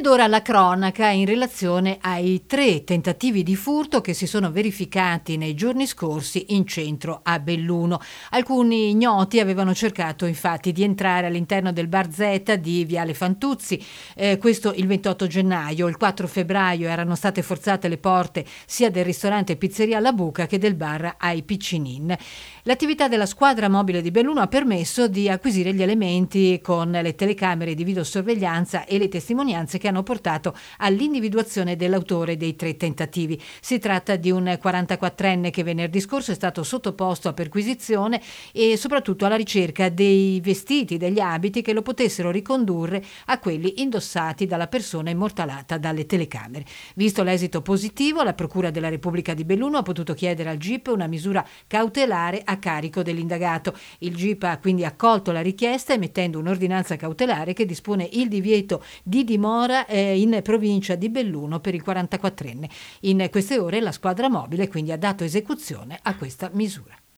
Ed ora la cronaca in relazione ai tre tentativi di furto che si sono verificati nei giorni scorsi in centro a Belluno. Alcuni ignoti avevano cercato infatti di entrare all'interno del bar Z di Viale Fantuzzi, eh, questo il 28 gennaio. Il 4 febbraio erano state forzate le porte sia del ristorante Pizzeria La Buca che del bar Ai Piccinin. L'attività della squadra mobile di Belluno ha permesso di acquisire gli elementi con le telecamere di videosorveglianza e le testimonianze che hanno portato all'individuazione dell'autore dei tre tentativi. Si tratta di un 44enne che venerdì scorso è stato sottoposto a perquisizione e soprattutto alla ricerca dei vestiti, degli abiti che lo potessero ricondurre a quelli indossati dalla persona immortalata dalle telecamere. Visto l'esito positivo, la Procura della Repubblica di Belluno ha potuto chiedere al GIP una misura cautelare a carico dell'indagato. Il GIP ha quindi accolto la richiesta emettendo un'ordinanza cautelare che dispone il divieto di dimora eh, in provincia di Belluno per il 44enne. In queste ore la squadra mobile quindi ha dato esecuzione a questa misura.